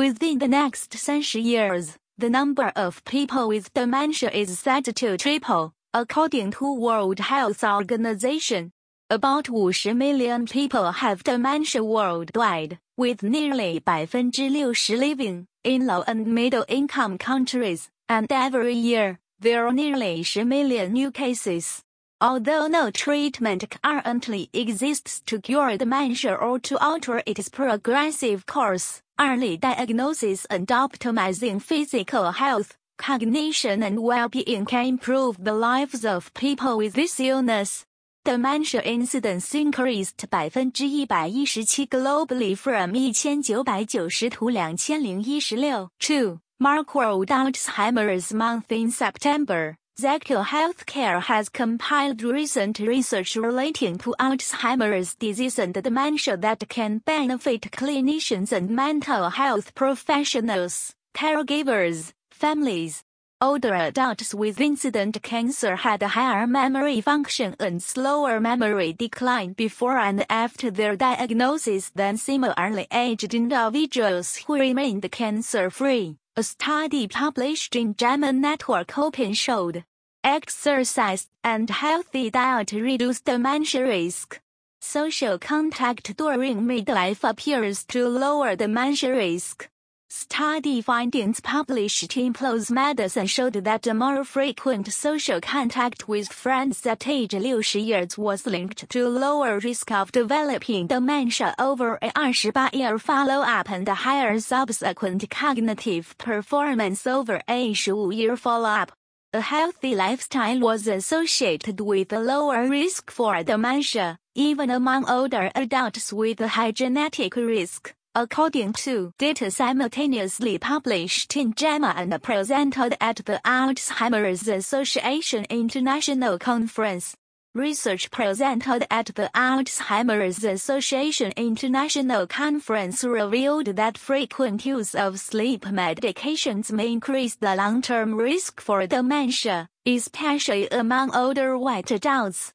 Within the next 30 years, the number of people with dementia is set to triple, according to World Health Organization. About 50 million people have dementia worldwide, with nearly 60 living in low and middle income countries, and every year, there are nearly 10 million new cases. Although no treatment currently exists to cure dementia or to alter its progressive course, early diagnosis and optimizing physical health, cognition and well-being can improve the lives of people with this illness. Dementia incidence increased 117 globally from 1990 to 2016. 2. Mark World Alzheimer's Month in September. Zecchio Healthcare has compiled recent research relating to Alzheimer's disease and dementia that can benefit clinicians and mental health professionals, caregivers, families, Older adults with incident cancer had higher memory function and slower memory decline before and after their diagnosis than similarly aged individuals who remained cancer-free. A study published in JAMA Network Open showed exercise and healthy diet reduce dementia risk. Social contact during midlife appears to lower dementia risk. Study findings published in PLOS Medicine showed that more frequent social contact with friends at age 60 years was linked to lower risk of developing dementia over a 28-year follow-up and higher subsequent cognitive performance over a 15-year follow-up. A healthy lifestyle was associated with a lower risk for dementia, even among older adults with a high genetic risk according to data simultaneously published in JAMA and presented at the Alzheimer's Association International Conference. Research presented at the Alzheimer's Association International Conference revealed that frequent use of sleep medications may increase the long-term risk for dementia, especially among older white adults.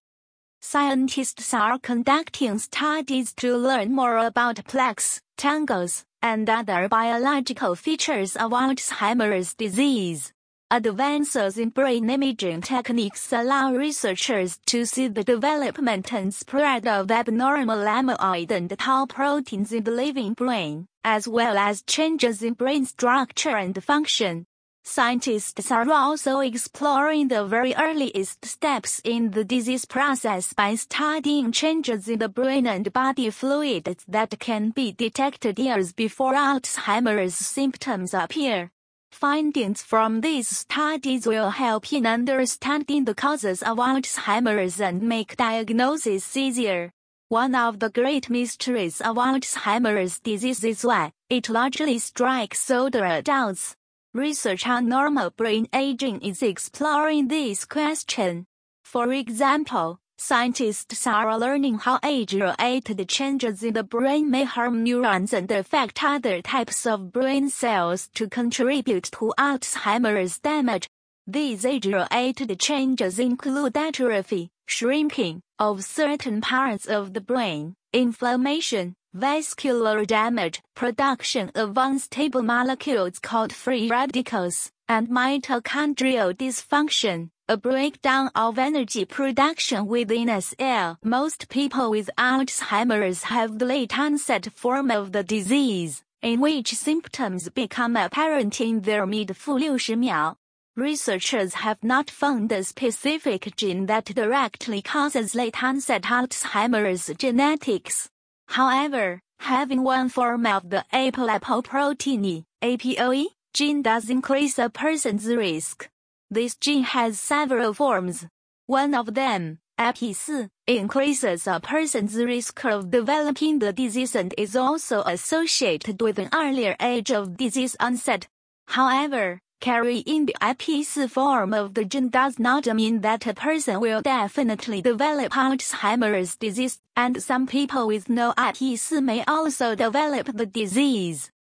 Scientists are conducting studies to learn more about plaques, tangles, and other biological features of Alzheimer's disease. Advances in brain imaging techniques allow researchers to see the development and spread of abnormal amyloid and tau proteins in the living brain, as well as changes in brain structure and function. Scientists are also exploring the very earliest steps in the disease process by studying changes in the brain and body fluids that can be detected years before Alzheimer's symptoms appear. Findings from these studies will help in understanding the causes of Alzheimer's and make diagnosis easier. One of the great mysteries of Alzheimer's disease is why it largely strikes older adults. Research on normal brain aging is exploring this question. For example, scientists are learning how age-related changes in the brain may harm neurons and affect other types of brain cells to contribute to Alzheimer's damage. These age-related changes include atrophy, shrinking of certain parts of the brain, inflammation, vascular damage, production of unstable molecules called free radicals, and mitochondrial dysfunction, a breakdown of energy production within a cell. Most people with Alzheimer's have the late onset form of the disease, in which symptoms become apparent in their mid-60 Researchers have not found a specific gene that directly causes late onset Alzheimer's genetics. However, having one form of the apolipoprotein, APOE, gene does increase a person's risk. This gene has several forms. One of them, AP4, increases a person's risk of developing the disease and is also associated with an earlier age of disease onset. However, Carrying the AP4 form of the gene does not mean that a person will definitely develop Alzheimer's disease, and some people with no AP4 may also develop the disease.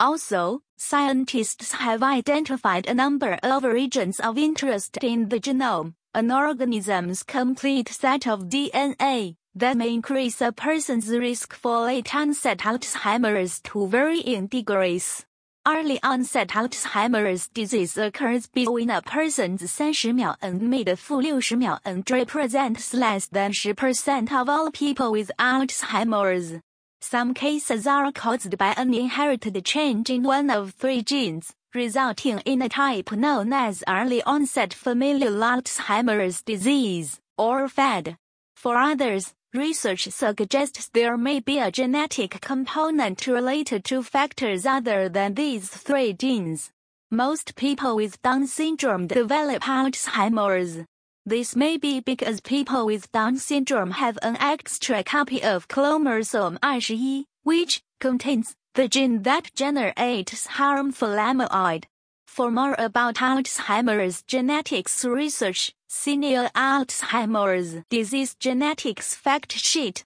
Also, scientists have identified a number of regions of interest in the genome, an organism's complete set of DNA, that may increase a person's risk for late onset Alzheimer's to varying degrees. Early onset Alzheimer's disease occurs between a person's 30秒 and mid 60秒 and represents less than 10% of all people with Alzheimer's. Some cases are caused by an inherited change in one of three genes, resulting in a type known as early onset familial Alzheimer's disease, or FAD. For others, Research suggests there may be a genetic component related to factors other than these three genes. Most people with Down syndrome develop Alzheimer's. This may be because people with Down syndrome have an extra copy of chromosome 21, which contains the gene that generates harmful amyloid. For more about Alzheimer's genetics research, Senior Alzheimer's Disease Genetics Fact Sheet.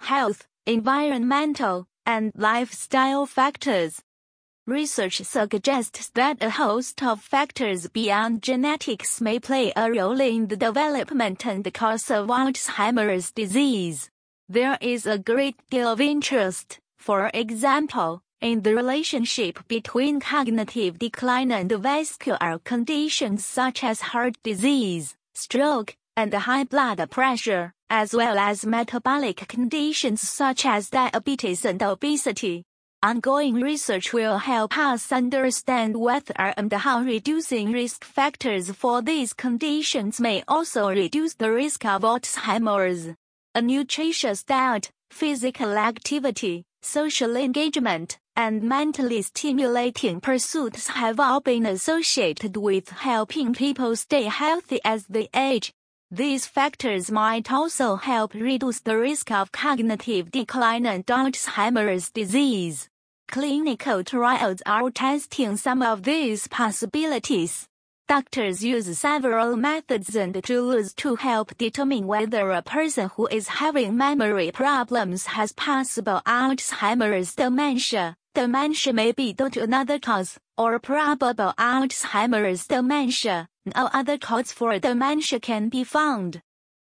Health, environmental, and lifestyle factors. Research suggests that a host of factors beyond genetics may play a role in the development and cause of Alzheimer's disease. There is a great deal of interest, for example, in the relationship between cognitive decline and vascular conditions such as heart disease, stroke, and high blood pressure, as well as metabolic conditions such as diabetes and obesity. Ongoing research will help us understand whether and how reducing risk factors for these conditions may also reduce the risk of Alzheimer's. A nutritious diet, physical activity, social engagement, and mentally stimulating pursuits have all been associated with helping people stay healthy as they age. These factors might also help reduce the risk of cognitive decline and Alzheimer's disease. Clinical trials are testing some of these possibilities. Doctors use several methods and tools to help determine whether a person who is having memory problems has possible Alzheimer's dementia. Dementia may be due to another cause, or probable Alzheimer's dementia. No other cause for dementia can be found.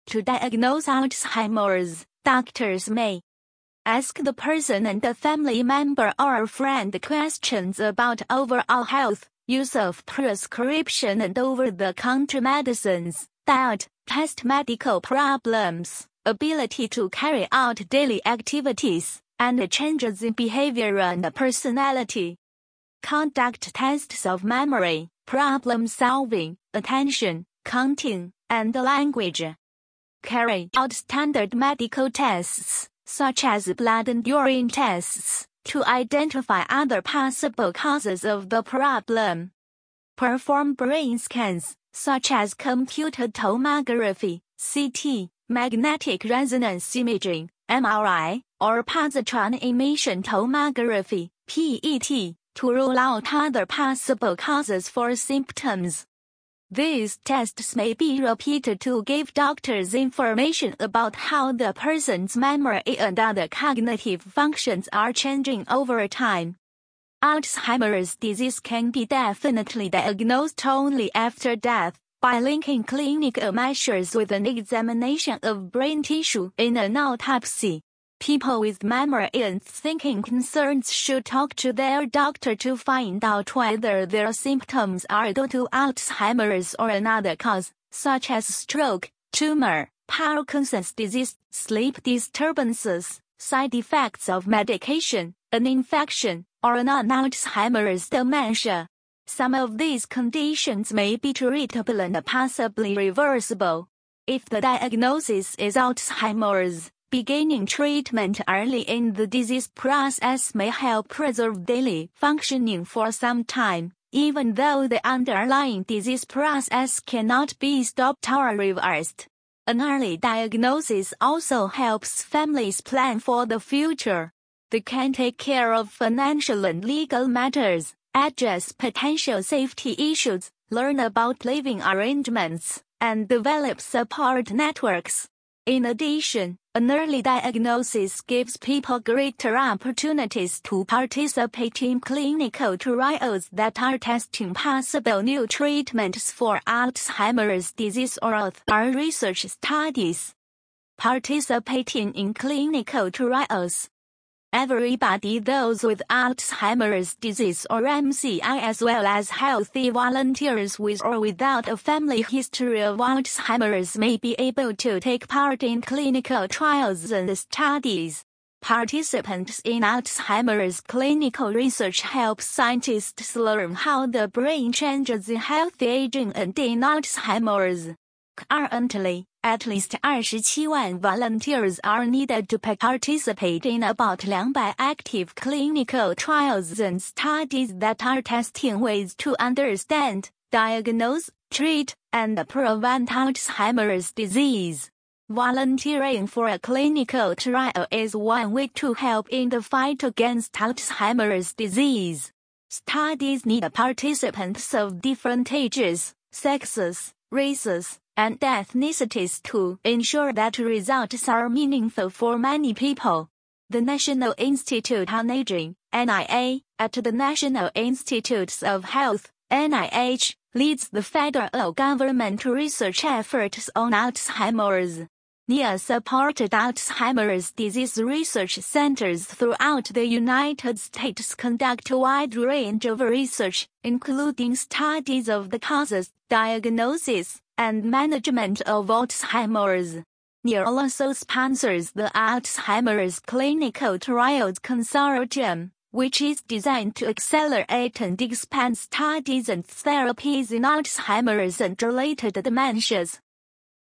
To diagnose Alzheimer's, doctors may ask the person and the family member or friend questions about overall health, use of prescription and over-the-counter medicines, diet, test medical problems, ability to carry out daily activities, and changes in behavior and personality. Conduct tests of memory, problem solving, attention, counting, and language. Carry out standard medical tests, such as blood and urine tests, to identify other possible causes of the problem. Perform brain scans, such as computed tomography, CT, magnetic resonance imaging, MRI, or positron emission tomography, PET, to rule out other possible causes for symptoms. These tests may be repeated to give doctors information about how the person's memory and other cognitive functions are changing over time. Alzheimer's disease can be definitely diagnosed only after death by linking clinical measures with an examination of brain tissue in an autopsy. People with memory and thinking concerns should talk to their doctor to find out whether their symptoms are due to Alzheimer's or another cause, such as stroke, tumor, Parkinson's disease, sleep disturbances, side effects of medication, an infection, or an non-Alzheimer's dementia. Some of these conditions may be treatable and possibly reversible. If the diagnosis is Alzheimer's, Beginning treatment early in the disease process may help preserve daily functioning for some time, even though the underlying disease process cannot be stopped or reversed. An early diagnosis also helps families plan for the future. They can take care of financial and legal matters, address potential safety issues, learn about living arrangements, and develop support networks. In addition, an early diagnosis gives people greater opportunities to participate in clinical trials that are testing possible new treatments for Alzheimer's disease or other research studies. Participating in clinical trials Everybody those with Alzheimer's disease or MCI as well as healthy volunteers with or without a family history of Alzheimer's may be able to take part in clinical trials and studies. Participants in Alzheimer's clinical research help scientists learn how the brain changes in healthy aging and in Alzheimer's. Currently, at least 27万 volunteers are needed to participate in about 200 active clinical trials and studies that are testing ways to understand, diagnose, treat, and prevent Alzheimer's disease. Volunteering for a clinical trial is one way to help in the fight against Alzheimer's disease. Studies need participants of different ages, sexes, races, and ethnicities to ensure that results are meaningful for many people. The National Institute on Aging, NIA, at the National Institutes of Health, NIH, leads the federal government research efforts on Alzheimer's. NIA supported Alzheimer's disease research centers throughout the United States conduct a wide range of research, including studies of the causes, diagnosis, and management of Alzheimer's. NIA also sponsors the Alzheimer's Clinical Trials Consortium, which is designed to accelerate and expand studies and therapies in Alzheimer's and related dementias.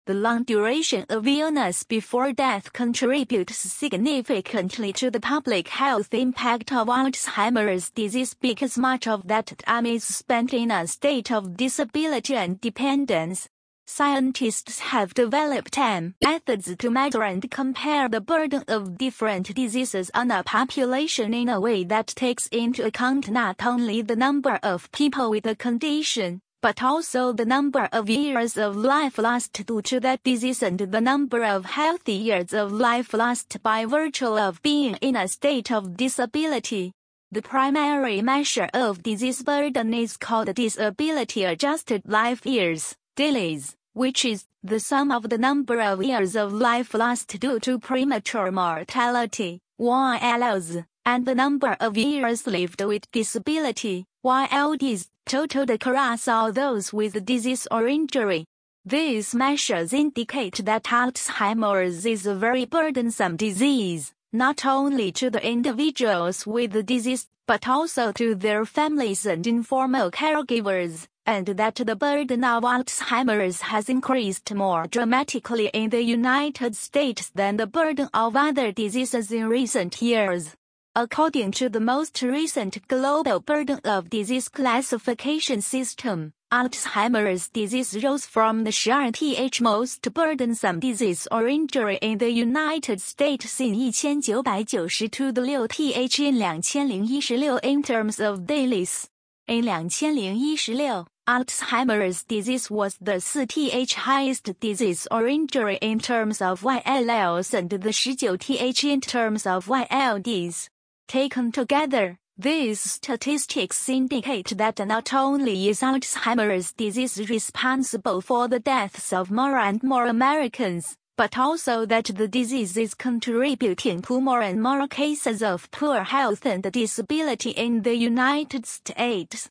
The long duration of illness before death contributes significantly to the public health impact of Alzheimer's disease because much of that time is spent in a state of disability and dependence. Scientists have developed methods to measure and compare the burden of different diseases on a population in a way that takes into account not only the number of people with a condition, but also the number of years of life lost due to that disease and the number of healthy years of life lost by virtue of being in a state of disability. The primary measure of disease burden is called disability adjusted life years, DALYs which is the sum of the number of years of life lost due to premature mortality, YLLs, and the number of years lived with disability, YLDs, totaled across all those with disease or injury. These measures indicate that Alzheimer's is a very burdensome disease, not only to the individuals with the disease, but also to their families and informal caregivers and that the burden of Alzheimer's has increased more dramatically in the United States than the burden of other diseases in recent years. According to the most recent Global Burden of Disease Classification System, Alzheimer's disease rose from the 12th most burdensome disease or injury in the United States in 1990 to the 6th in 2016 in terms of DALYs. In 2016, Alzheimer's disease was the 4th highest disease or injury in terms of YLLs and the 19th in terms of YLDs. Taken together, these statistics indicate that not only is Alzheimer's disease responsible for the deaths of more and more Americans, but also that the disease is contributing to more and more cases of poor health and disability in the United States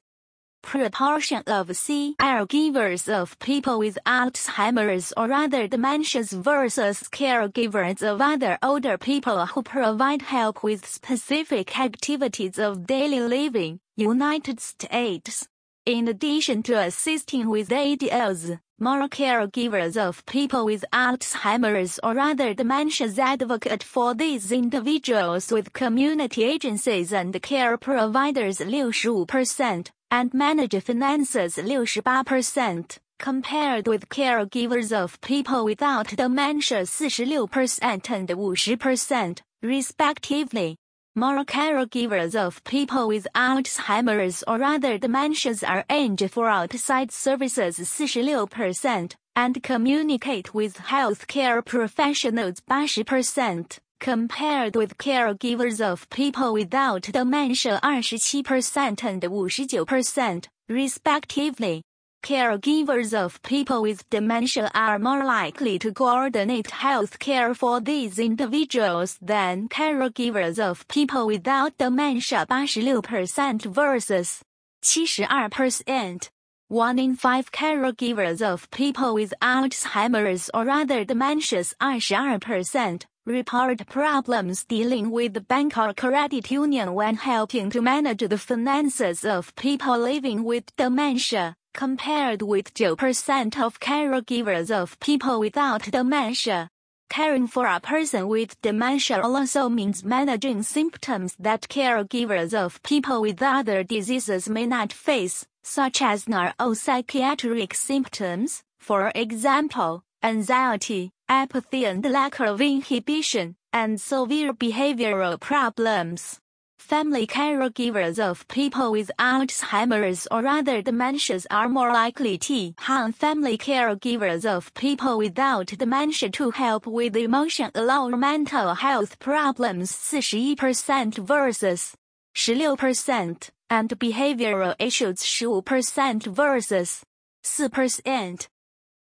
proportion of caregivers of people with Alzheimer's or other dementias versus caregivers of other older people who provide help with specific activities of daily living, United States. In addition to assisting with ADLs, more caregivers of people with Alzheimer's or other dementias advocate for these individuals with community agencies and care providers 65%, and manage finances 68%, compared with caregivers of people without dementia 46% and 50%, respectively. More caregivers of people with Alzheimer's or other dementias are arranged for outside services 46%, and communicate with healthcare professionals 80% compared with caregivers of people without dementia 27% and 59%, respectively. Caregivers of people with dementia are more likely to coordinate health care for these individuals than caregivers of people without dementia 86% versus 72%. One in five caregivers of people with Alzheimer's or other dementias 22% report problems dealing with the bank or credit union when helping to manage the finances of people living with dementia compared with 2% of caregivers of people without dementia. Caring for a person with dementia also means managing symptoms that caregivers of people with other diseases may not face, such as neuropsychiatric symptoms, for example, anxiety, apathy and lack of inhibition, and severe behavioral problems. Family caregivers of people with Alzheimer's or other dementias are more likely to harm family caregivers of people without dementia to help with emotional or mental health problems 41% versus 16%, and behavioral issues 15% versus 4%.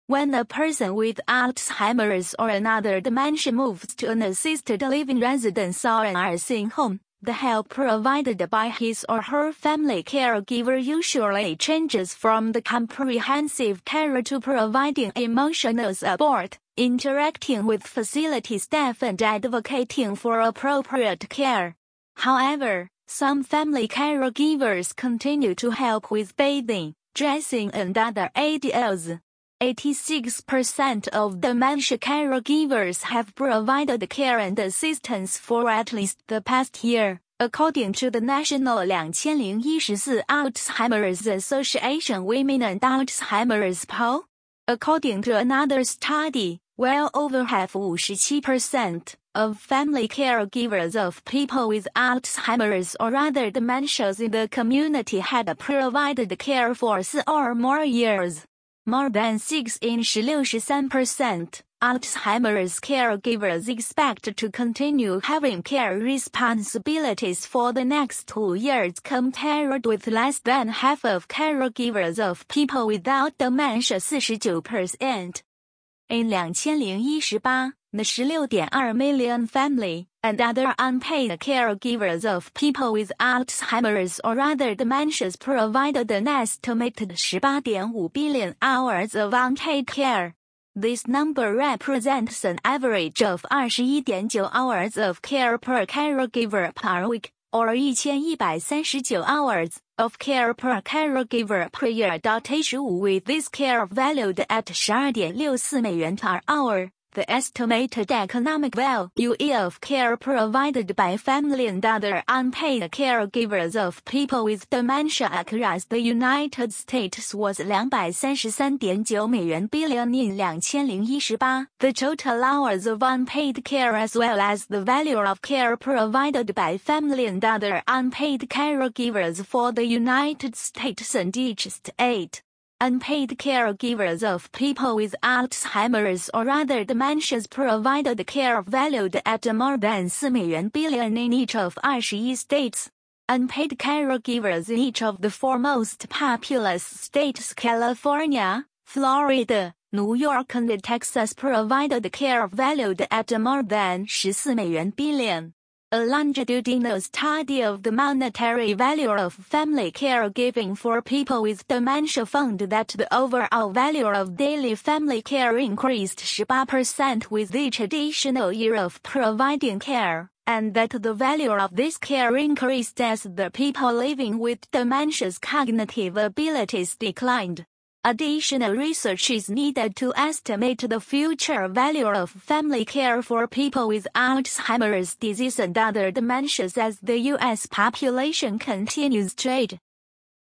When a person with Alzheimer's or another dementia moves to an assisted living residence or an nursing home, the help provided by his or her family caregiver usually changes from the comprehensive care to providing emotional support, interacting with facility staff and advocating for appropriate care. However, some family caregivers continue to help with bathing, dressing and other ADLs. 86% of dementia caregivers have provided care and assistance for at least the past year, according to the National 2014 Alzheimer's Association Women and Alzheimer's poll. According to another study, well over half 57% of family caregivers of people with Alzheimer's or other dementias in the community had provided care for four or more years. More than 6 in 63%. Alzheimer's caregivers expect to continue having care responsibilities for the next two years compared with less than half of caregivers of people without dementia 49%. In 2018, the 16.2 million family and other unpaid caregivers of people with Alzheimer's or other dementias provided an estimated 18.5 billion hours of unpaid care. This number represents an average of 21.9 hours of care per caregiver per week, or 1139 hours of care per caregiver per year. 15with this care valued at 12.64美元 per hour. The estimated economic value of care provided by family and other unpaid caregivers of people with dementia across the United States was 233.9美元 billion in 2018. The total hours of unpaid care as well as the value of care provided by family and other unpaid caregivers for the United States and each state unpaid caregivers of people with Alzheimer's or other dementias provided care valued at more than 4 million billion in each of 21 states. Unpaid caregivers in each of the four most populous states California, Florida, New York and Texas provided care valued at more than 14 million billion. A longitudinal study of the monetary value of family caregiving for people with dementia found that the overall value of daily family care increased 18% with each additional year of providing care, and that the value of this care increased as the people living with dementia's cognitive abilities declined. Additional research is needed to estimate the future value of family care for people with Alzheimer's disease and other dementias as the U.S. population continues to age.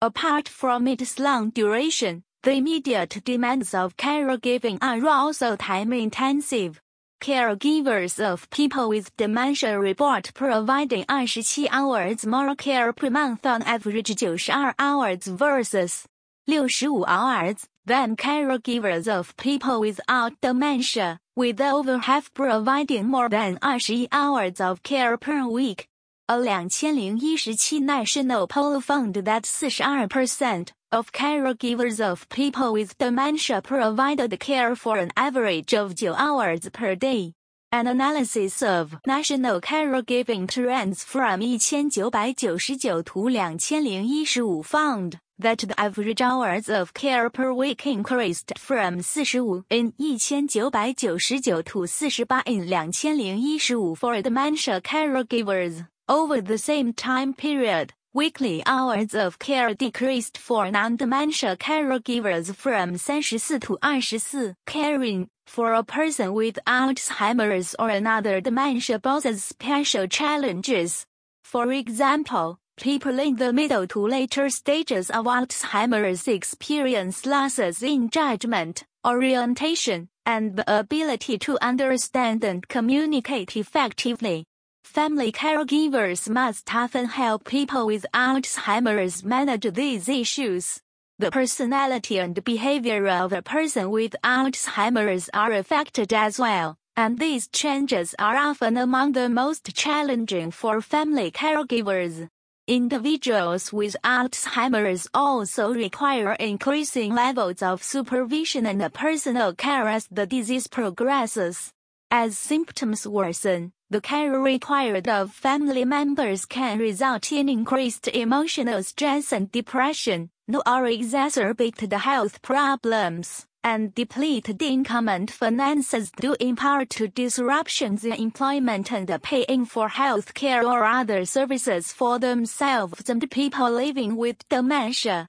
Apart from its long duration, the immediate demands of caregiving are also time-intensive. Caregivers of people with dementia report providing 27 hours more care per month on average 92 hours versus 65 hours, then caregivers of people without dementia, with over half providing more than 20 hours of care per week. A 2017 National poll found that 42% of caregivers of people with dementia provided care for an average of 9 hours per day. An analysis of national caregiving trends from 1999 to 2015 found that the average hours of care per week increased from 45 in 1999 to 48 in 2015 for dementia caregivers. Over the same time period, weekly hours of care decreased for non-dementia caregivers from 34 to 24. Caring for a person with Alzheimer's or another dementia poses special challenges. For example, people in the middle to later stages of Alzheimer's experience losses in judgment, orientation, and the ability to understand and communicate effectively. Family caregivers must often help people with Alzheimer's manage these issues. The personality and behavior of a person with Alzheimer's are affected as well, and these changes are often among the most challenging for family caregivers. Individuals with Alzheimer's also require increasing levels of supervision and personal care as the disease progresses. As symptoms worsen, the care required of family members can result in increased emotional stress and depression, nor exacerbate the health problems, and deplete the income and finances due in part to disruptions in employment and paying for health care or other services for themselves and people living with dementia.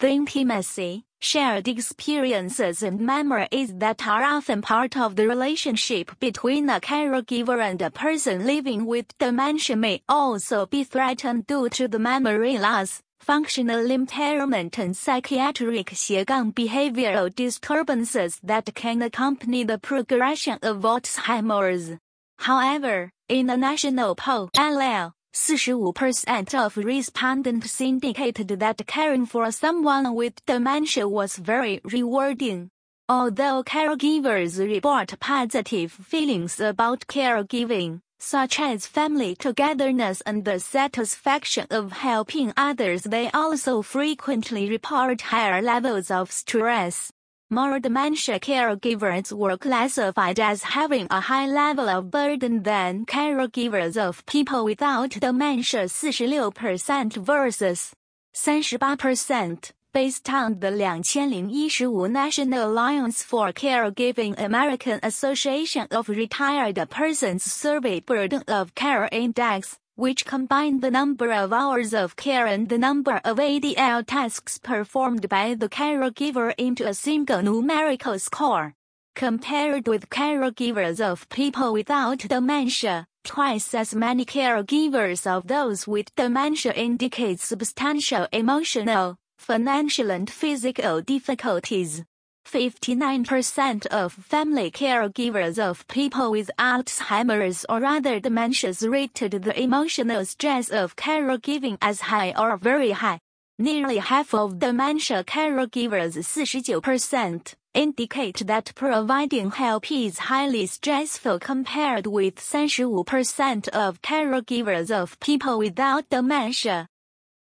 The intimacy, shared experiences and memories that are often part of the relationship between a caregiver and a person living with dementia may also be threatened due to the memory loss, functional impairment and psychiatric behavioral disturbances that can accompany the progression of Alzheimer's. However, in the national poll, LL 45% of respondents indicated that caring for someone with dementia was very rewarding. Although caregivers report positive feelings about caregiving, such as family togetherness and the satisfaction of helping others, they also frequently report higher levels of stress. More dementia caregivers were classified as having a high level of burden than caregivers of people without dementia 46% versus 38%. Based on the 2015 National Alliance for Caregiving American Association of Retired Persons Survey Burden of Care Index, which combined the number of hours of care and the number of ADL tasks performed by the caregiver into a single numerical score. Compared with caregivers of people without dementia, twice as many caregivers of those with dementia indicate substantial emotional, financial and physical difficulties. 59% of family caregivers of people with Alzheimer's or other dementias rated the emotional stress of caregiving as high or very high. Nearly half of dementia caregivers 49% indicate that providing help is highly stressful compared with 35% of caregivers of people without dementia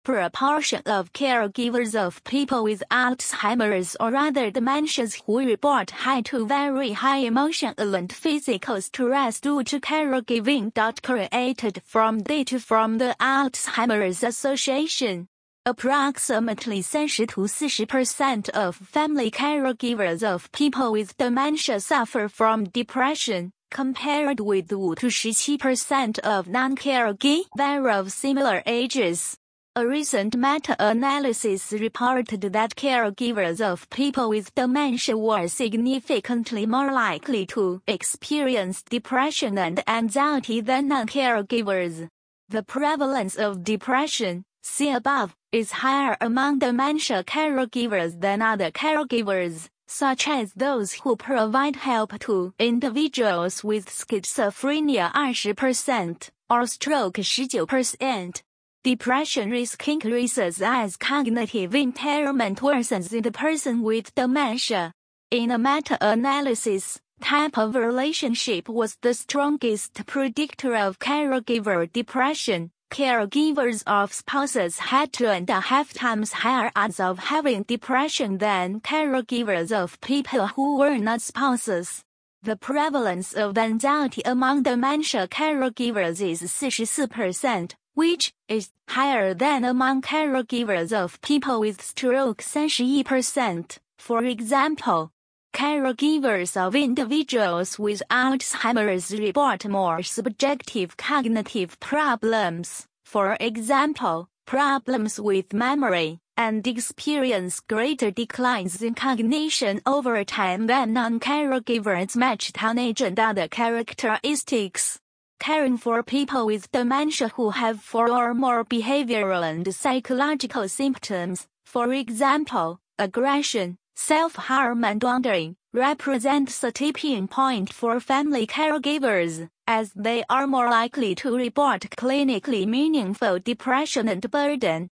proportion of caregivers of people with Alzheimer's or other dementias who report high to very high emotional and physical stress due to caregiving. Created from data from the Alzheimer's Association. Approximately 30 to 40% of family caregivers of people with dementia suffer from depression, compared with 2 to 17% of non-caregivers of similar ages. A recent meta-analysis reported that caregivers of people with dementia were significantly more likely to experience depression and anxiety than non-caregivers. The prevalence of depression, see above, is higher among dementia caregivers than other caregivers, such as those who provide help to individuals with schizophrenia 20% or stroke 19%. Depression risk increases as cognitive impairment worsens in the person with dementia. In a meta-analysis, type of relationship was the strongest predictor of caregiver depression. Caregivers of spouses had two and a half times higher odds of having depression than caregivers of people who were not spouses. The prevalence of anxiety among dementia caregivers is 44%, which is higher than among caregivers of people with stroke 31%. For example, Caregivers of individuals with Alzheimer's report more subjective cognitive problems, for example, problems with memory, and experience greater declines in cognition over time than non-caregivers matched on age and other characteristics. Caring for people with dementia who have four or more behavioral and psychological symptoms, for example, aggression, Self-harm and wandering represents a tipping point for family caregivers, as they are more likely to report clinically meaningful depression and burden.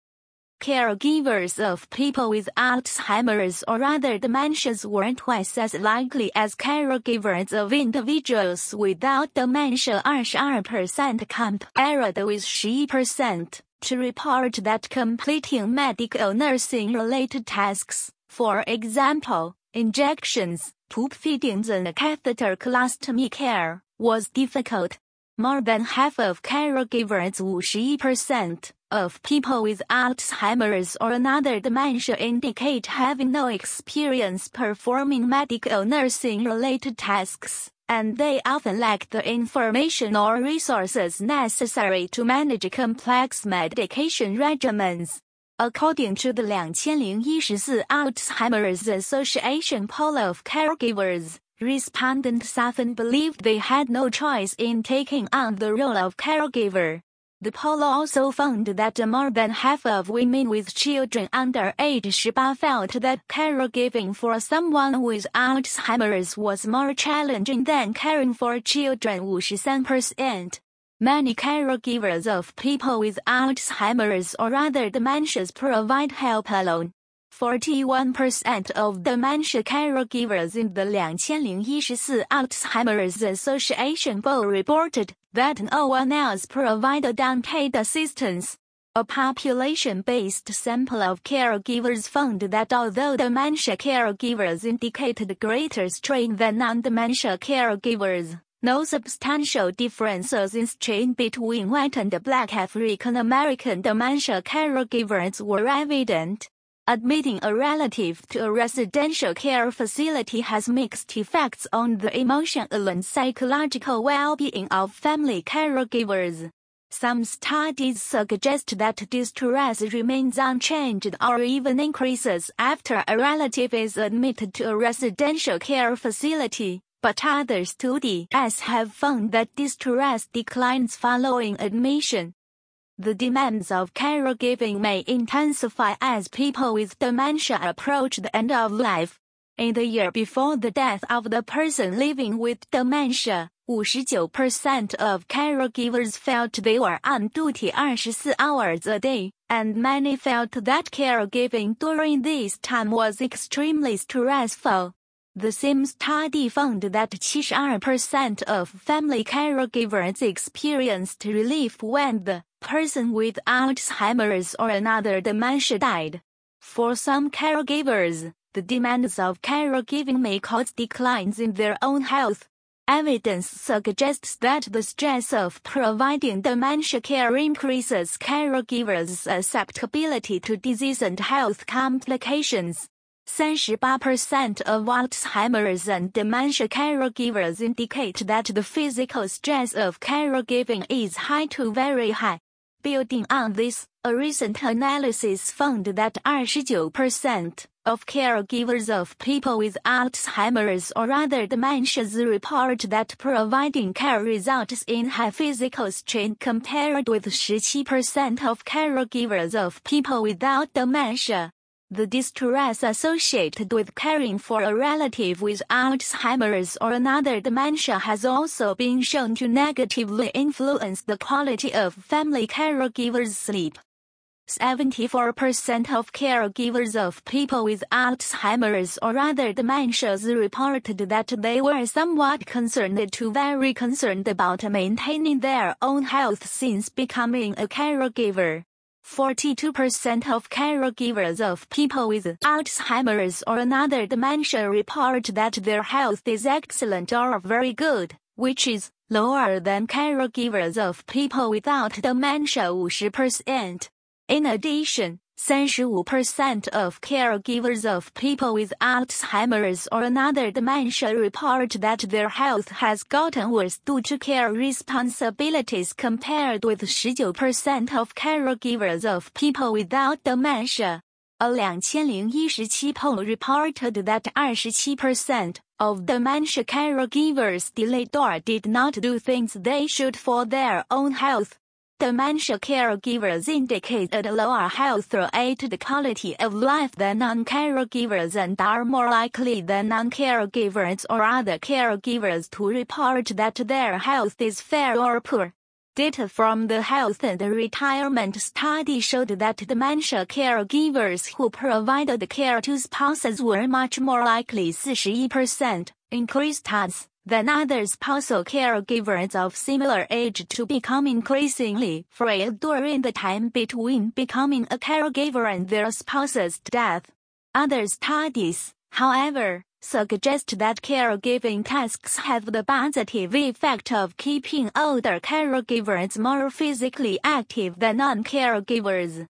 Caregivers of people with Alzheimer's or other dementias were twice as likely as caregivers of individuals without dementia 22% compared with 10% to report that completing medical nursing related tasks for example, injections, tube feedings and catheter colostomy care was difficult. More than half of caregivers 50% of people with Alzheimer's or another dementia indicate having no experience performing medical nursing related tasks, and they often lack the information or resources necessary to manage complex medication regimens. According to the 2014 Alzheimer's Association poll of caregivers, respondents often believed they had no choice in taking on the role of caregiver. The poll also found that more than half of women with children under age 18 felt that caregiving for someone with Alzheimer's was more challenging than caring for children 53%. Many caregivers of people with Alzheimer's or other dementias provide help alone. 41% of dementia caregivers in the 2014 Alzheimer's Association poll reported that no one else provided unpaid assistance. A population-based sample of caregivers found that although dementia caregivers indicated greater strain than non-dementia caregivers, no substantial differences in strain between white and black African American dementia caregivers were evident. Admitting a relative to a residential care facility has mixed effects on the emotional and psychological well-being of family caregivers. Some studies suggest that distress remains unchanged or even increases after a relative is admitted to a residential care facility but other studies have found that distress declines following admission. The demands of caregiving may intensify as people with dementia approach the end of life. In the year before the death of the person living with dementia, 59% of caregivers felt they were on duty 24 hours a day, and many felt that caregiving during this time was extremely stressful. The same study found that 72% of family caregivers experienced relief when the person with Alzheimer's or another dementia died. For some caregivers, the demands of caregiving may cause declines in their own health. Evidence suggests that the stress of providing dementia care increases caregivers' susceptibility to disease and health complications. 38% of Alzheimer's and dementia caregivers indicate that the physical stress of caregiving is high to very high. Building on this, a recent analysis found that 29% of caregivers of people with Alzheimer's or other dementias report that providing care results in high physical strain compared with 17% of caregivers of people without dementia. The distress associated with caring for a relative with Alzheimer's or another dementia has also been shown to negatively influence the quality of family caregivers' sleep. 74% of caregivers of people with Alzheimer's or other dementias reported that they were somewhat concerned to very concerned about maintaining their own health since becoming a caregiver. 42% of caregivers of people with Alzheimer's or another dementia report that their health is excellent or very good, which is lower than caregivers of people without dementia 50%. In addition, 35% of caregivers of people with Alzheimer's or another dementia report that their health has gotten worse due to care responsibilities compared with 19% of caregivers of people without dementia. A 2017 poll reported that 27% of dementia caregivers delayed or did not do things they should for their own health. Dementia caregivers indicate a lower health and quality of life than non-caregivers and are more likely than non-caregivers or other caregivers to report that their health is fair or poor. Data from the Health and Retirement Study showed that dementia caregivers who provided care to spouses were much more likely 41% increased odds than other spousal caregivers of similar age to become increasingly frail during the time between becoming a caregiver and their spouse's death. Other studies, however, suggest that caregiving tasks have the positive effect of keeping older caregivers more physically active than non-caregivers.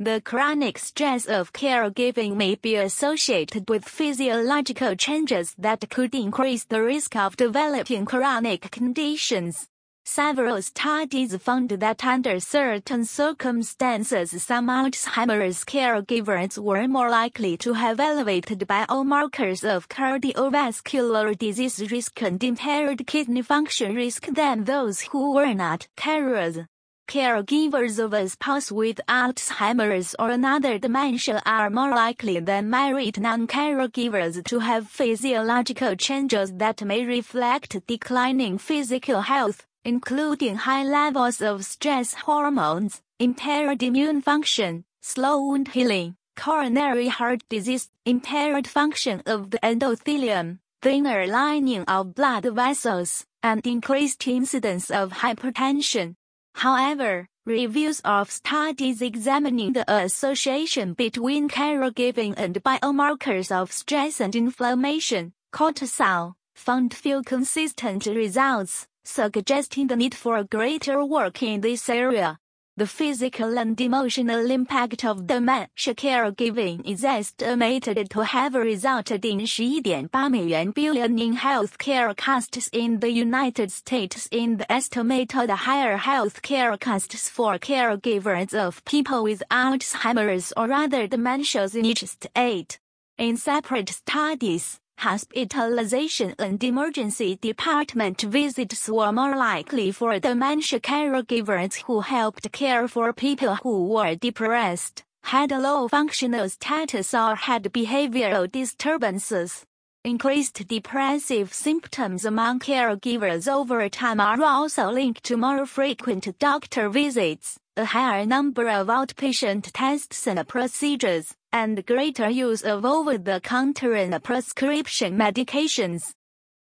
The chronic stress of caregiving may be associated with physiological changes that could increase the risk of developing chronic conditions. Several studies found that under certain circumstances some Alzheimer's caregivers were more likely to have elevated biomarkers of cardiovascular disease risk and impaired kidney function risk than those who were not carers. Caregivers of a spouse with Alzheimer's or another dementia are more likely than married non-caregivers to have physiological changes that may reflect declining physical health, including high levels of stress hormones, impaired immune function, slow wound healing, coronary heart disease, impaired function of the endothelium, thinner lining of blood vessels, and increased incidence of hypertension. However, reviews of studies examining the association between caregiving and biomarkers of stress and inflammation, cortisol, found few consistent results, suggesting the need for greater work in this area. The physical and emotional impact of dementia caregiving is estimated to have resulted in 11.8 billion in healthcare costs in the United States in the estimated higher healthcare costs for caregivers of people with Alzheimer's or other dementias in each state. In separate studies, Hospitalization and emergency department visits were more likely for dementia caregivers who helped care for people who were depressed, had a low functional status or had behavioral disturbances. Increased depressive symptoms among caregivers over time are also linked to more frequent doctor visits a higher number of outpatient tests and procedures, and greater use of over-the-counter and prescription medications.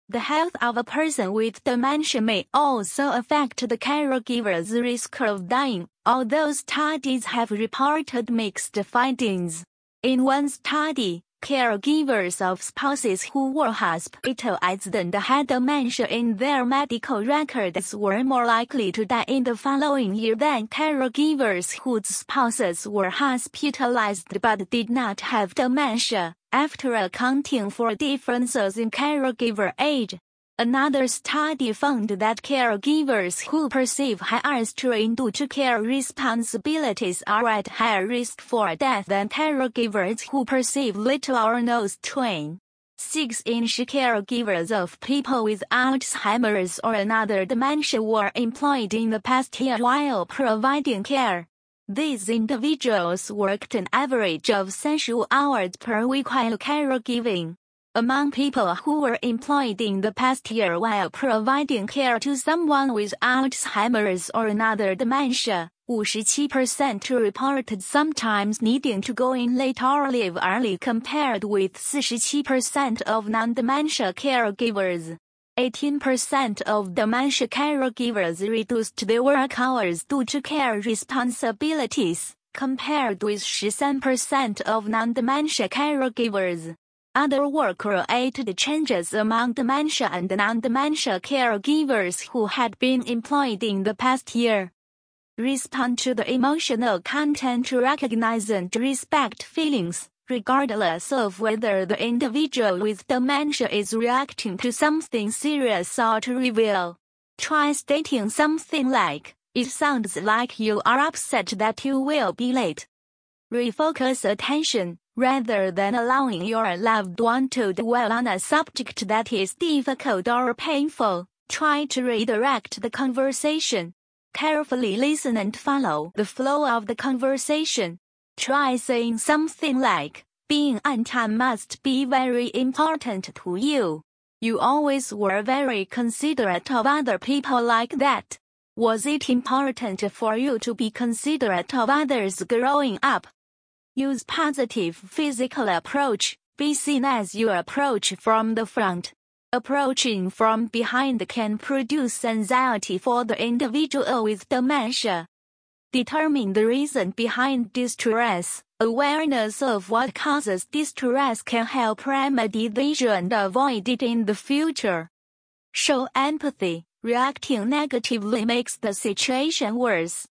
The health of a person with dementia may also affect the caregiver's risk of dying, although studies have reported mixed findings. In one study, Caregivers of spouses who were hospitalized and had dementia in their medical records were more likely to die in the following year than caregivers whose spouses were hospitalized but did not have dementia, after accounting for differences in caregiver age. Another study found that caregivers who perceive higher strain due to care responsibilities are at higher risk for death than caregivers who perceive little or no strain. 6-inch caregivers of people with Alzheimer's or another dementia were employed in the past year while providing care. These individuals worked an average of 30 hours per week while caregiving. Among people who were employed in the past year while providing care to someone with Alzheimer's or another dementia, 57% reported sometimes needing to go in late or leave early compared with 47% of non-dementia caregivers. 18% of dementia caregivers reduced their work hours due to care responsibilities, compared with 13% of non-dementia caregivers. Other work-related changes among dementia and non-dementia caregivers who had been employed in the past year respond to the emotional content to recognize and respect feelings, regardless of whether the individual with dementia is reacting to something serious or trivial. Try stating something like, it sounds like you are upset that you will be late. Refocus attention, rather than allowing your loved one to dwell on a subject that is difficult or painful. Try to redirect the conversation Carefully listen and follow the flow of the conversation. Try saying something like, being on time must be very important to you. You always were very considerate of other people like that. Was it important for you to be considerate of others growing up? Use positive physical approach. Be seen as you approach from the front. Approaching from behind can produce anxiety for the individual with dementia. Determine the reason behind distress. Awareness of what causes distress can help remedy the issue and avoid it in the future. Show empathy. Reacting negatively makes the situation worse.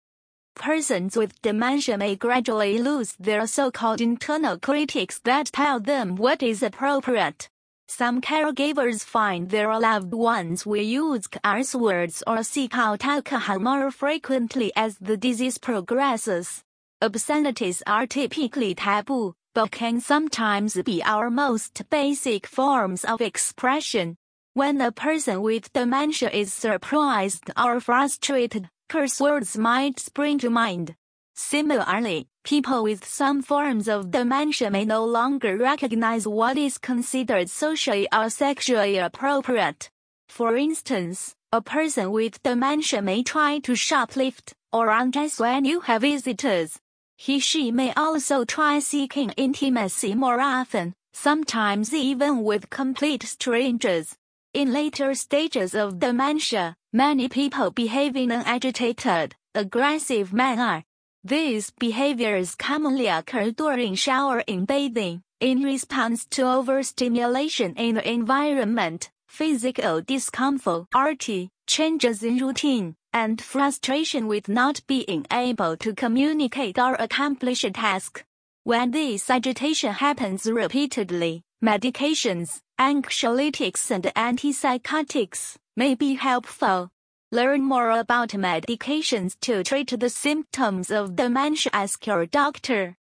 Persons with dementia may gradually lose their so-called internal critics that tell them what is appropriate. Some caregivers find their loved ones will use curse words or seek out alcohol more frequently as the disease progresses. Obscenities are typically taboo, but can sometimes be our most basic forms of expression. When a person with dementia is surprised or frustrated, curse words might spring to mind. Similarly, people with some forms of dementia may no longer recognize what is considered socially or sexually appropriate. For instance, a person with dementia may try to shoplift or undress when you have visitors. He/she may also try seeking intimacy more often, sometimes even with complete strangers. In later stages of dementia, many people behave in an agitated, aggressive manner, these behaviors commonly occur during showering bathing, in response to overstimulation in the environment, physical discomfort, RT, changes in routine, and frustration with not being able to communicate or accomplish a task. When this agitation happens repeatedly, medications, anxiolytics and antipsychotics may be helpful. Learn more about medications to treat the symptoms of dementia. Ask your doctor.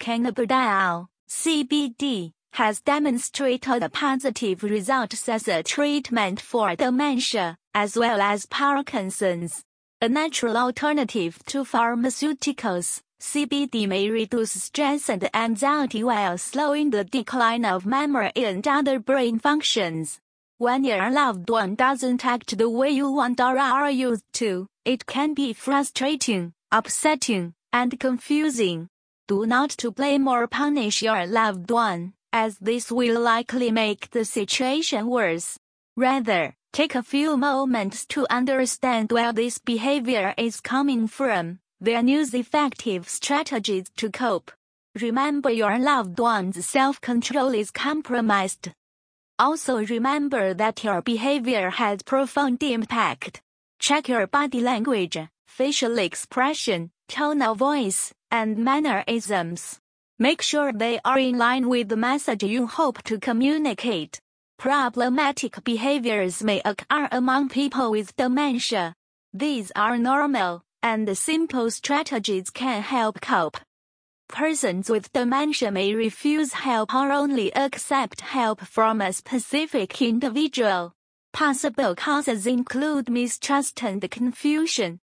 Cannabidiol, CBD, has demonstrated positive results as a treatment for dementia, as well as Parkinson's. A natural alternative to pharmaceuticals, CBD may reduce stress and anxiety while slowing the decline of memory and other brain functions. When your loved one doesn't act the way you want or are used to, it can be frustrating, upsetting, and confusing. Do not to blame or punish your loved one, as this will likely make the situation worse. Rather, take a few moments to understand where this behavior is coming from, then use effective strategies to cope. Remember your loved one's self-control is compromised, also remember that your behavior has profound impact. Check your body language, facial expression, tone of voice, and mannerisms. Make sure they are in line with the message you hope to communicate. Problematic behaviors may occur among people with dementia. These are normal, and simple strategies can help cope. Persons with dementia may refuse help or only accept help from a specific individual. Possible causes include mistrust and confusion.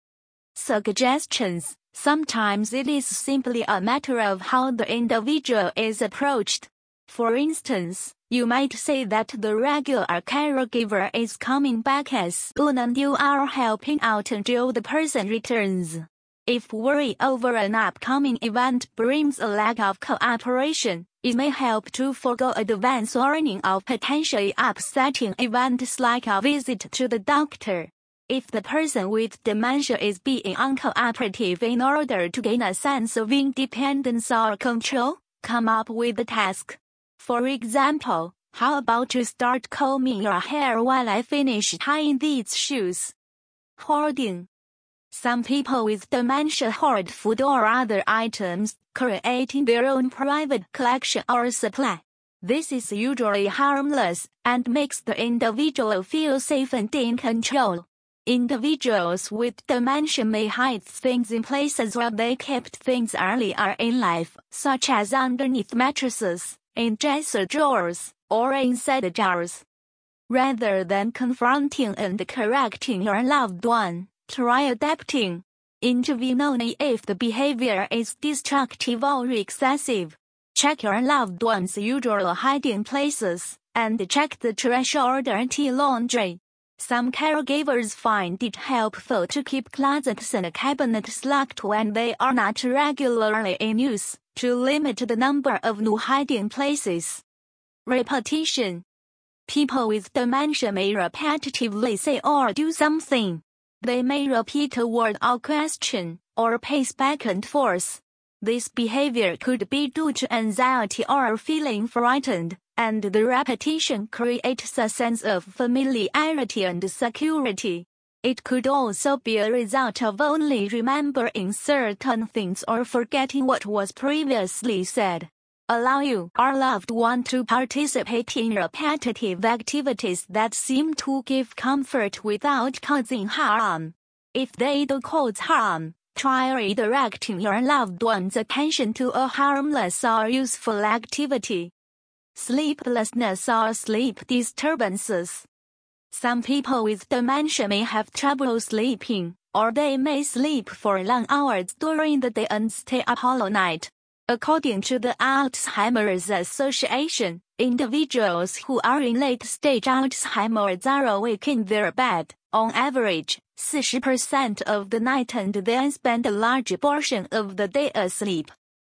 Suggestions Sometimes it is simply a matter of how the individual is approached. For instance, you might say that the regular caregiver is coming back as soon and you are helping out until the person returns. If worry over an upcoming event brings a lack of cooperation, it may help to forego advance warning of potentially upsetting events like a visit to the doctor. If the person with dementia is being uncooperative in order to gain a sense of independence or control, come up with a task. For example, how about you start combing your hair while I finish tying these shoes? Hoarding. Some people with dementia hoard food or other items, creating their own private collection or supply. This is usually harmless and makes the individual feel safe and in control. Individuals with dementia may hide things in places where they kept things earlier in life, such as underneath mattresses, in dresser drawers, or inside jars. Rather than confronting and correcting your loved one, Try adapting. Intervene only if the behavior is destructive or excessive. Check your loved one's usual hiding places, and check the trash or dirty laundry. Some caregivers find it helpful to keep closets and cabinets locked when they are not regularly in use, to limit the number of new hiding places. Repetition. People with dementia may repetitively say or do something, they may repeat a word or question, or pace back and forth. This behavior could be due to anxiety or feeling frightened, and the repetition creates a sense of familiarity and security. It could also be a result of only remembering certain things or forgetting what was previously said allow you or loved one to participate in repetitive activities that seem to give comfort without causing harm. If they do cause harm, try redirecting your loved one's attention to a harmless or useful activity. Sleeplessness or sleep disturbances. Some people with dementia may have trouble sleeping, or they may sleep for long hours during the day and stay up all night. According to the Alzheimer's Association, individuals who are in late-stage Alzheimer's are awake in their bed, on average, 40% of the night and then spend a large portion of the day asleep.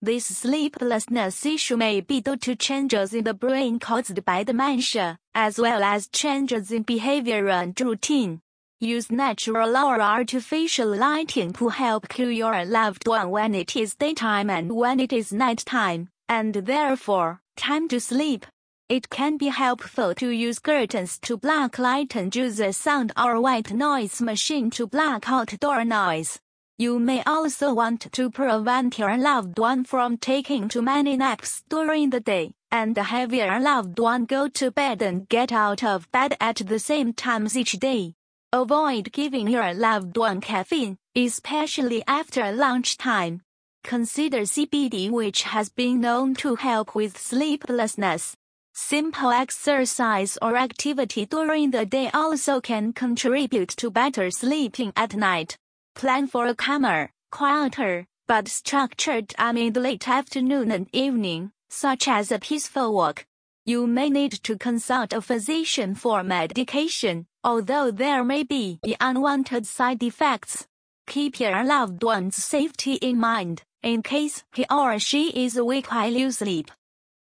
This sleeplessness issue may be due to changes in the brain caused by dementia, as well as changes in behavior and routine. Use natural or artificial lighting to help cue your loved one when it is daytime and when it is nighttime, and therefore, time to sleep. It can be helpful to use curtains to block light and use a sound or white noise machine to block outdoor noise. You may also want to prevent your loved one from taking too many naps during the day, and have your loved one go to bed and get out of bed at the same times each day. Avoid giving your loved one caffeine, especially after lunchtime. Consider CBD which has been known to help with sleeplessness. Simple exercise or activity during the day also can contribute to better sleeping at night. Plan for a calmer, quieter, but structured amid late afternoon and evening, such as a peaceful walk. You may need to consult a physician for medication, although there may be unwanted side effects. Keep your loved one's safety in mind, in case he or she is awake while you sleep.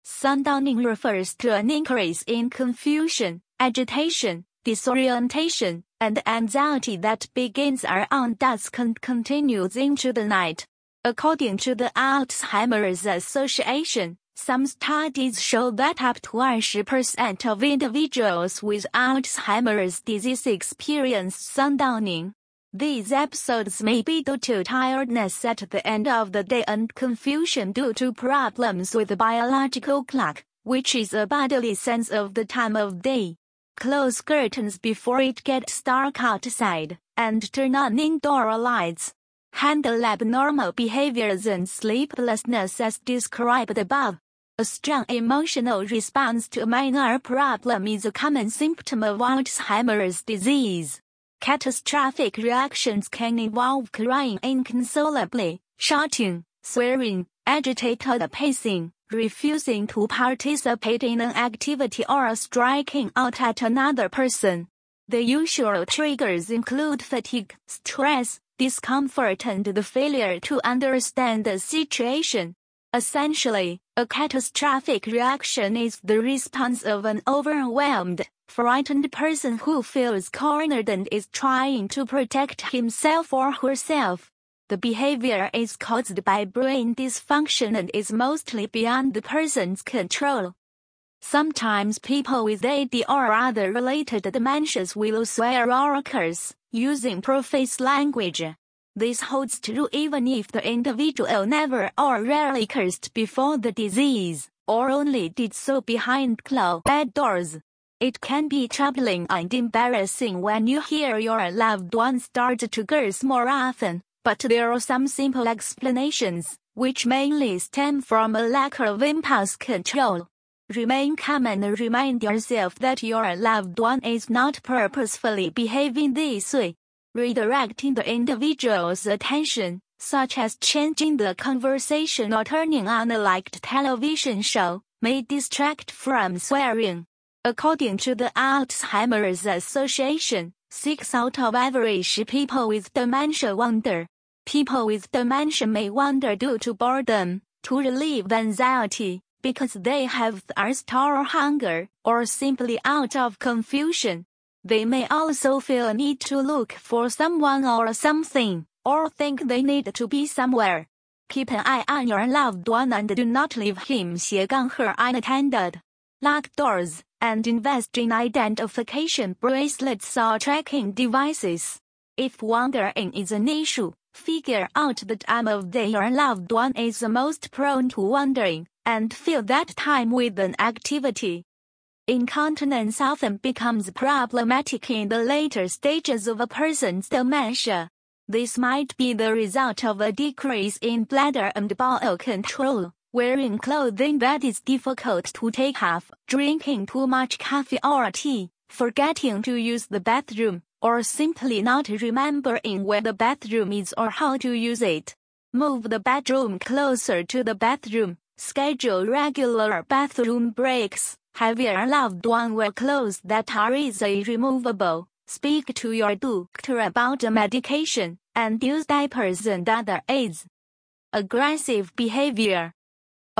Sundowning refers to an increase in confusion, agitation, disorientation, and anxiety that begins around dusk and continues into the night. According to the Alzheimer's Association, some studies show that up to 20% of individuals with Alzheimer's disease experience sundowning. These episodes may be due to tiredness at the end of the day and confusion due to problems with the biological clock, which is a bodily sense of the time of day. Close curtains before it gets dark outside, and turn on indoor lights. Handle abnormal behaviors and sleeplessness as described above. A strong emotional response to a minor problem is a common symptom of Alzheimer's disease. Catastrophic reactions can involve crying inconsolably, shouting, swearing, agitated pacing, refusing to participate in an activity or striking out at another person. The usual triggers include fatigue, stress, discomfort and the failure to understand the situation. Essentially, a catastrophic reaction is the response of an overwhelmed, frightened person who feels cornered and is trying to protect himself or herself. The behavior is caused by brain dysfunction and is mostly beyond the person's control. Sometimes people with AD or other related dementias will swear or curse, using profane language. This holds true even if the individual never or rarely cursed before the disease, or only did so behind closed doors. It can be troubling and embarrassing when you hear your loved one start to curse more often, but there are some simple explanations, which mainly stem from a lack of impulse control. Remain calm and remind yourself that your loved one is not purposefully behaving this way. Redirecting the individual's attention, such as changing the conversation or turning on a liked television show, may distract from swearing. According to the Alzheimer's Association, six out of average people with dementia wander. People with dementia may wander due to boredom, to relieve anxiety, because they have thirst or hunger, or simply out of confusion. They may also feel a need to look for someone or something, or think they need to be somewhere. Keep an eye on your loved one and do not leave him her unattended. Lock doors, and invest in identification bracelets or tracking devices. If wandering is an issue, figure out the time of day your loved one is the most prone to wandering, and fill that time with an activity. Incontinence often becomes problematic in the later stages of a person's dementia. This might be the result of a decrease in bladder and bowel control, wearing clothing that is difficult to take off, drinking too much coffee or tea, forgetting to use the bathroom, or simply not remembering where the bathroom is or how to use it. Move the bedroom closer to the bathroom, Schedule regular bathroom breaks. Have your loved one wear clothes that are easily removable. Speak to your doctor about medication and use diapers and other aids. Aggressive behavior.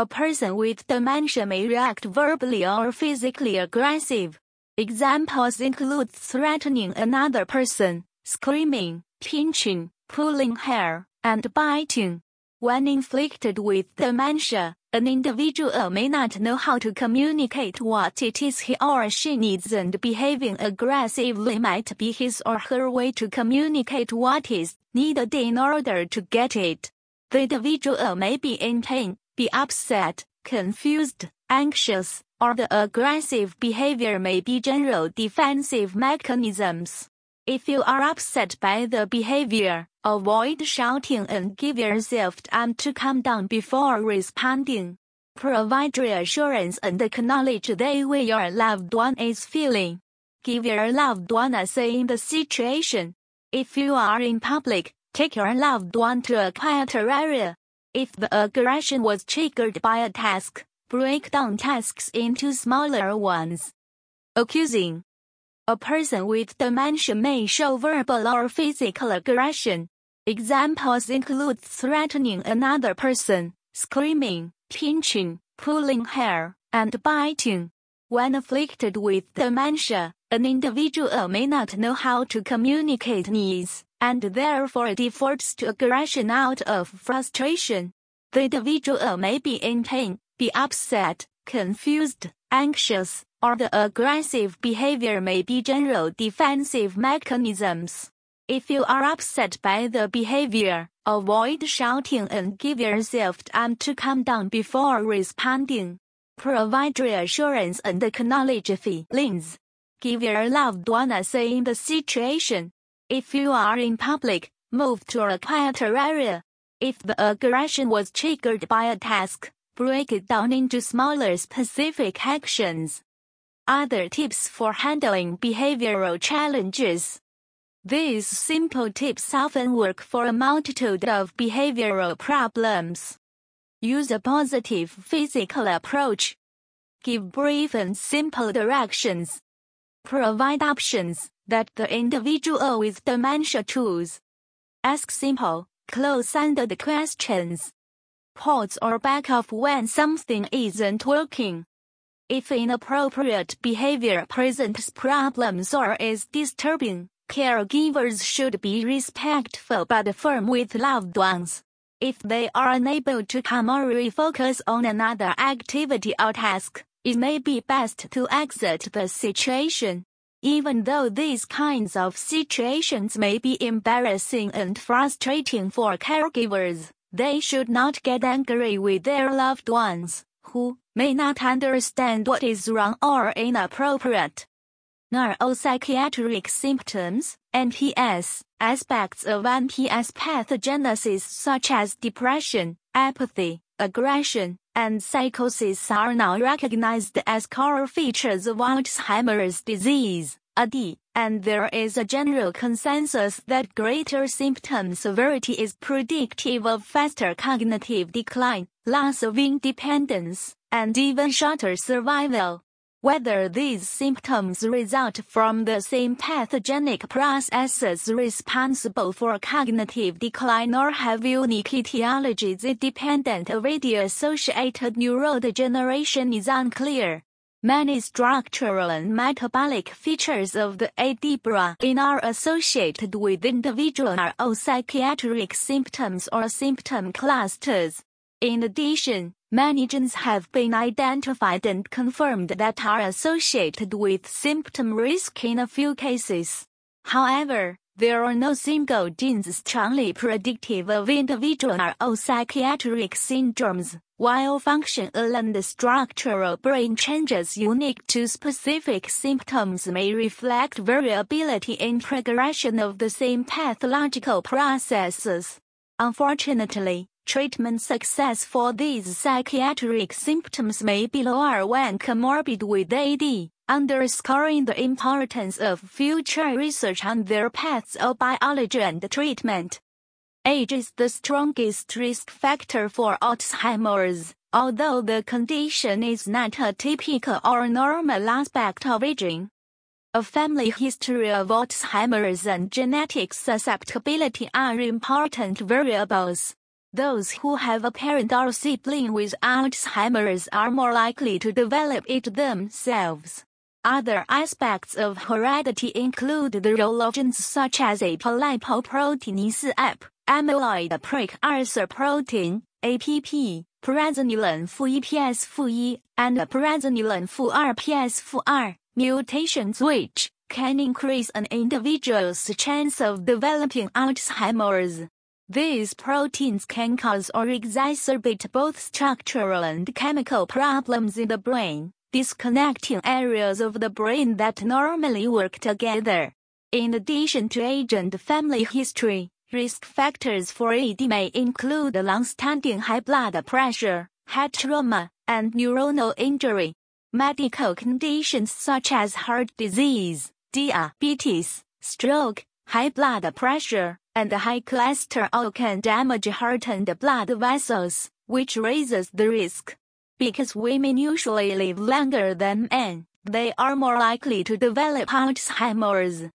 A person with dementia may react verbally or physically aggressive. Examples include threatening another person, screaming, pinching, pulling hair, and biting. When inflicted with dementia, an individual may not know how to communicate what it is he or she needs and behaving aggressively might be his or her way to communicate what is needed in order to get it. The individual may be in pain, be upset, confused, anxious, or the aggressive behavior may be general defensive mechanisms. If you are upset by the behavior, avoid shouting and give yourself time to calm down before responding. Provide reassurance and acknowledge the way your loved one is feeling. Give your loved one a say in the situation. If you are in public, take your loved one to a quieter area. If the aggression was triggered by a task, break down tasks into smaller ones. Accusing a person with dementia may show verbal or physical aggression. Examples include threatening another person, screaming, pinching, pulling hair, and biting. When afflicted with dementia, an individual may not know how to communicate needs, and therefore defaults to aggression out of frustration. The individual may be in pain, be upset, confused, anxious, or the aggressive behavior may be general defensive mechanisms. If you are upset by the behavior, avoid shouting and give yourself time to calm down before responding. Provide reassurance and acknowledge feelings. Give your loved one a say in the situation. If you are in public, move to a quieter area. If the aggression was triggered by a task, break it down into smaller specific actions. Other tips for handling behavioral challenges. These simple tips often work for a multitude of behavioral problems. Use a positive physical approach. Give brief and simple directions. Provide options that the individual with dementia choose. Ask simple, close-ended questions. Pause or back off when something isn't working. If inappropriate behavior presents problems or is disturbing, caregivers should be respectful but firm with loved ones. If they are unable to calm or refocus on another activity or task, it may be best to exit the situation. Even though these kinds of situations may be embarrassing and frustrating for caregivers, they should not get angry with their loved ones, who may not understand what is wrong or inappropriate. Neuropsychiatric symptoms, NPS, aspects of NPS pathogenesis such as depression, apathy, aggression, and psychosis are now recognized as core features of Alzheimer's disease, AD, and there is a general consensus that greater symptom severity is predictive of faster cognitive decline, loss of independence, and even shorter survival. Whether these symptoms result from the same pathogenic processes responsible for cognitive decline or have unique etiologies independent of age-associated neurodegeneration is unclear. Many structural and metabolic features of the AD brain are associated with individual neuropsychiatric symptoms or symptom clusters. In addition, Many genes have been identified and confirmed that are associated with symptom risk in a few cases. However, there are no single genes strongly predictive of individual neuropsychiatric syndromes, while functional and structural brain changes unique to specific symptoms may reflect variability in progression of the same pathological processes. Unfortunately, Treatment success for these psychiatric symptoms may be lower when comorbid with AD, underscoring the importance of future research on their pathobiology and treatment. Age is the strongest risk factor for Alzheimer's, although the condition is not a typical or normal aspect of aging. A family history of Alzheimer's and genetic susceptibility are important variables. Those who have a parent or sibling with Alzheimer's are more likely to develop it themselves. Other aspects of heredity include the role of genes such as apolipoproteinase AP, amyloid precursor protein, APP, presenilin EPS-1, and presenilin RPS-2, mutations which can increase an individual's chance of developing Alzheimer's. These proteins can cause or exacerbate both structural and chemical problems in the brain, disconnecting areas of the brain that normally work together. In addition to age and family history, risk factors for AD may include long-standing high blood pressure, head trauma, and neuronal injury. Medical conditions such as heart disease, diabetes, stroke, high blood pressure, and high cholesterol can damage heart and blood vessels, which raises the risk. Because women usually live longer than men, they are more likely to develop Alzheimer's.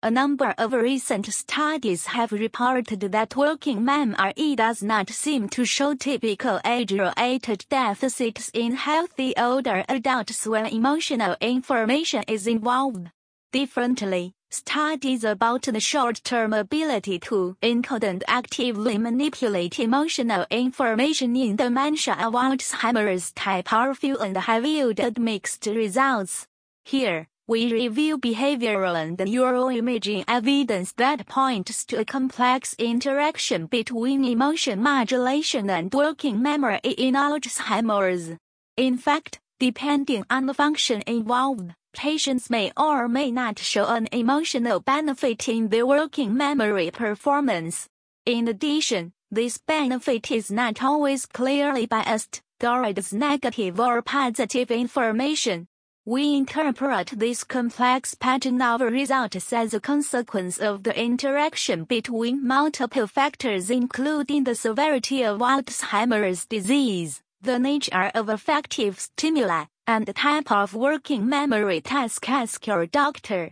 A number of recent studies have reported that working memory does not seem to show typical age-related deficits in healthy older adults when emotional information is involved. Differently, Studies about the short-term ability to encode and actively manipulate emotional information in dementia of Alzheimer's type few and have yielded mixed results. Here, we review behavioral and neuroimaging evidence that points to a complex interaction between emotion modulation and working memory in Alzheimer's. In fact, depending on the function involved, patients may or may not show an emotional benefit in their working memory performance. In addition, this benefit is not always clearly biased towards negative or positive information. We interpret this complex pattern of results as a consequence of the interaction between multiple factors including the severity of Alzheimer's disease, the nature of affective stimuli, and the type of working memory task ask your doctor.